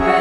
way.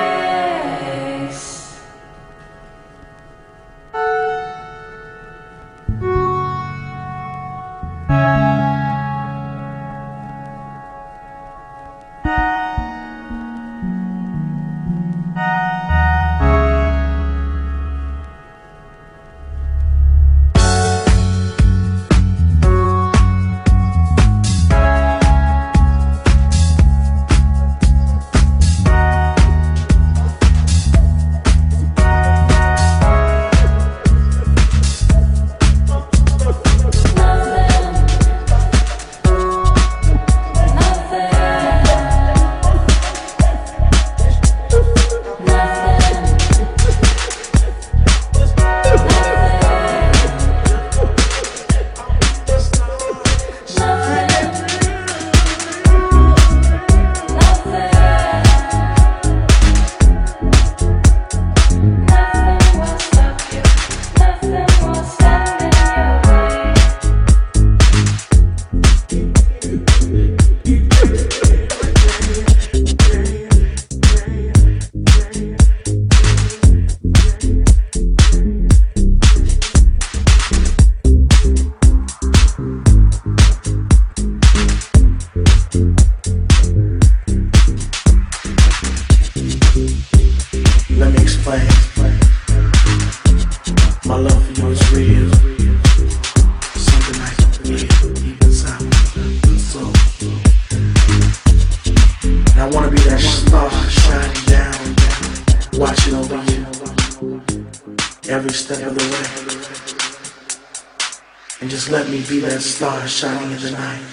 And just let me be that star shining in the night.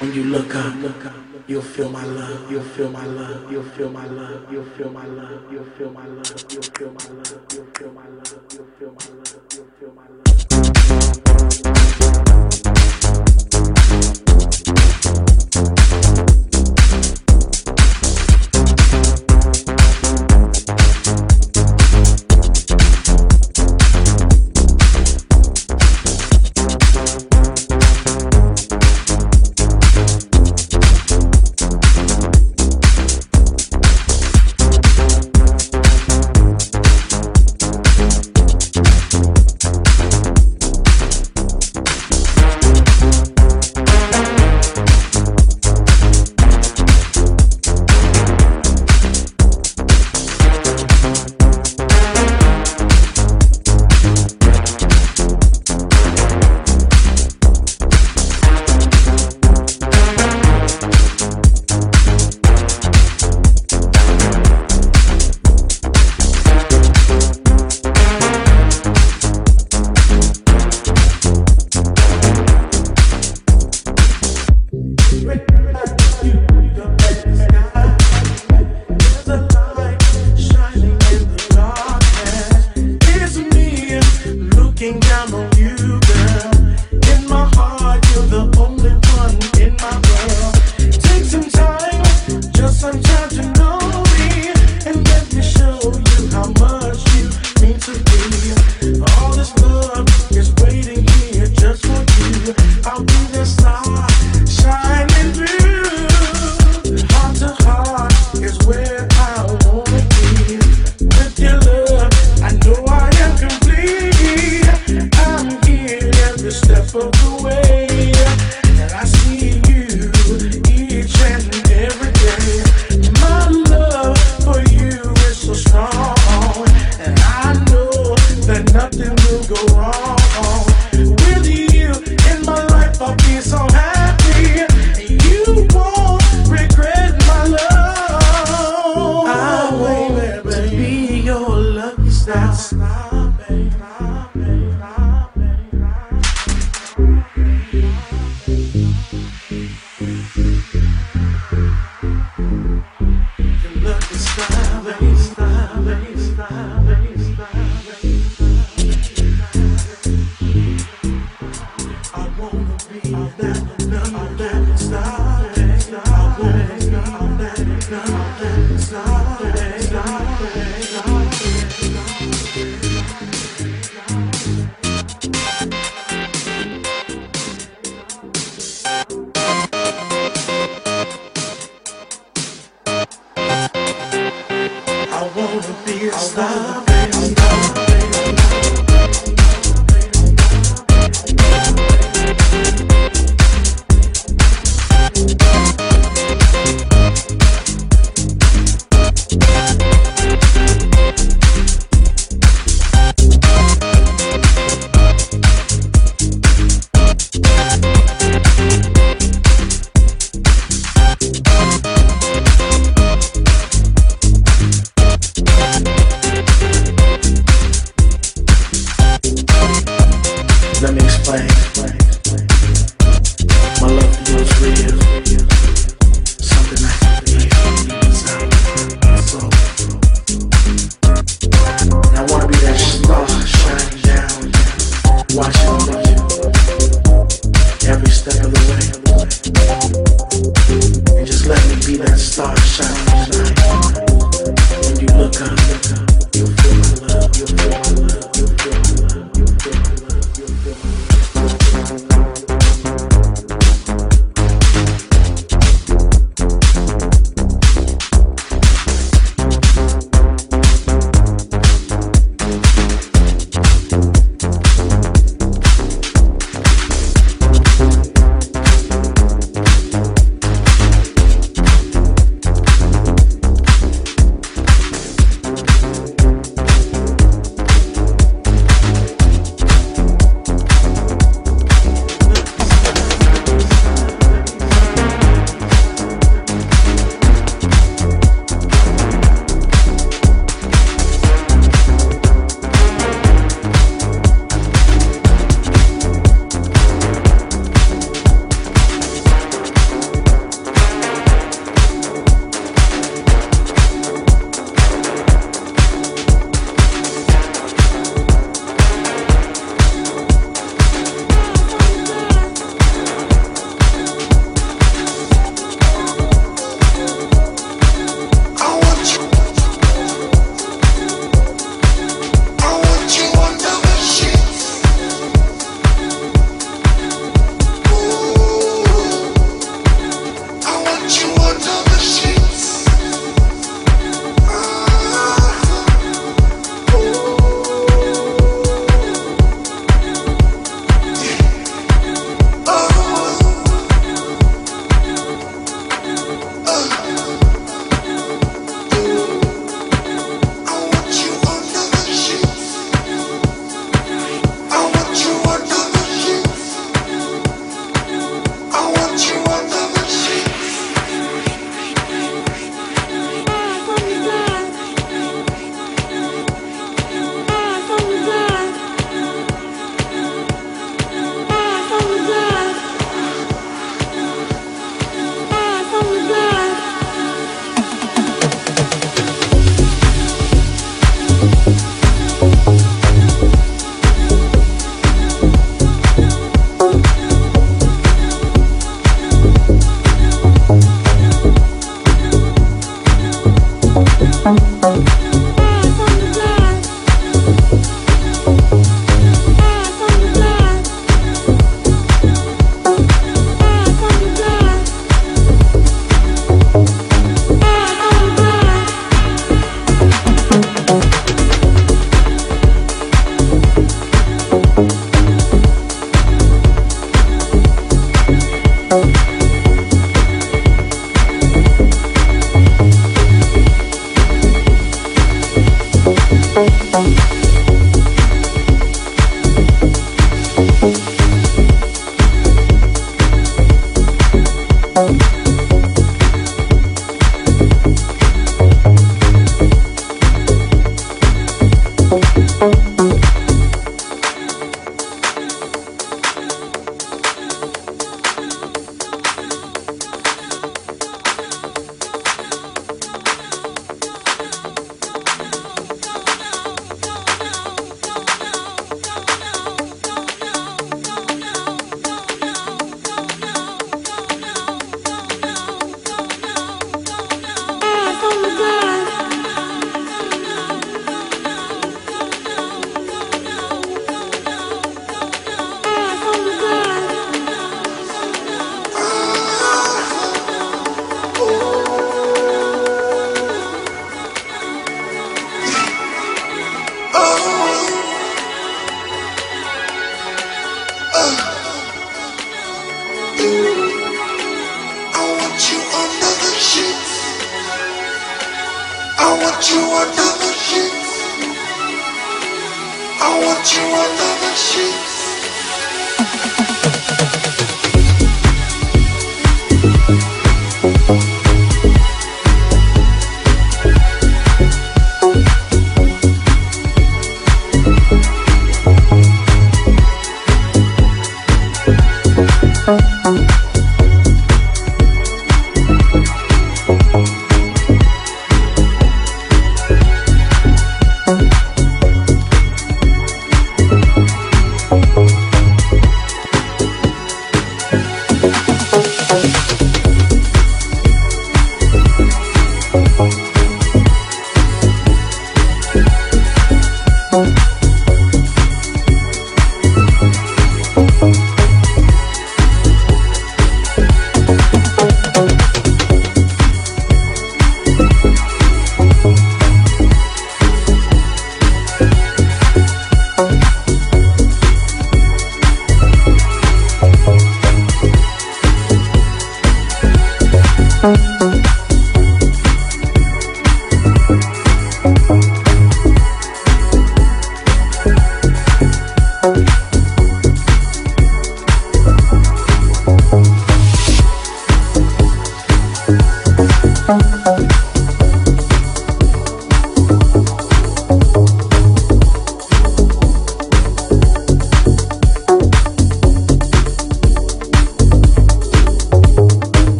When you look up, you'll feel my love, you'll feel my love, you'll feel my love, you'll feel my love, you'll feel my love, you'll feel my love, you'll feel my love, you'll feel my love, you'll feel my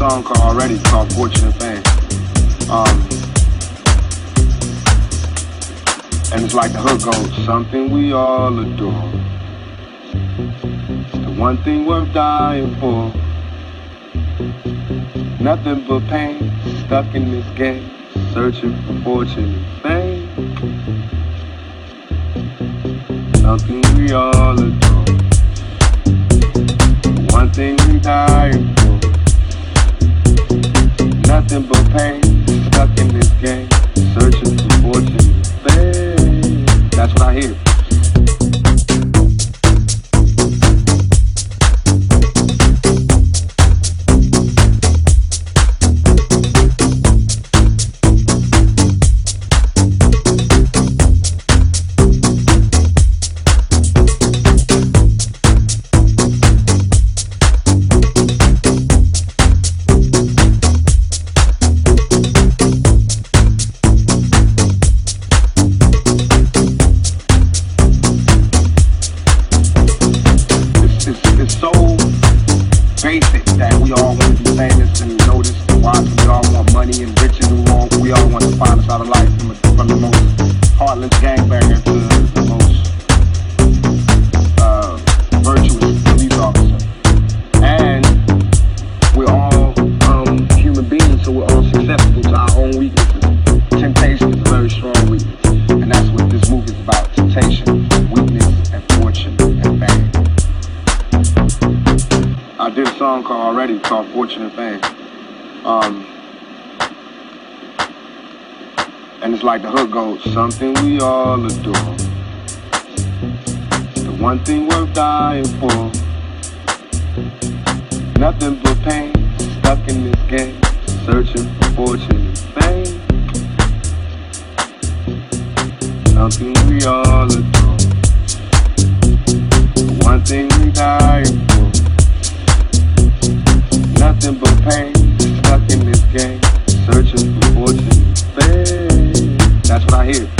song called already called Fortune and Fame. Um, and it's like the hook goes, something we all adore. The one thing worth dying for. Nothing but pain, stuck in this game, searching for fortune and fame. Something we all adore. The one thing we dying for. Nothing but pain, stuck in this game, searching for fortune. Babe, that's what I hear. ago, something we all adore. The one thing worth dying for. Nothing but pain, stuck in this game, searching for fortune and fame. Something we all adore. The one thing we dying for. Nothing but pain, stuck in this game, searching for fortune and fame. That's what I hear.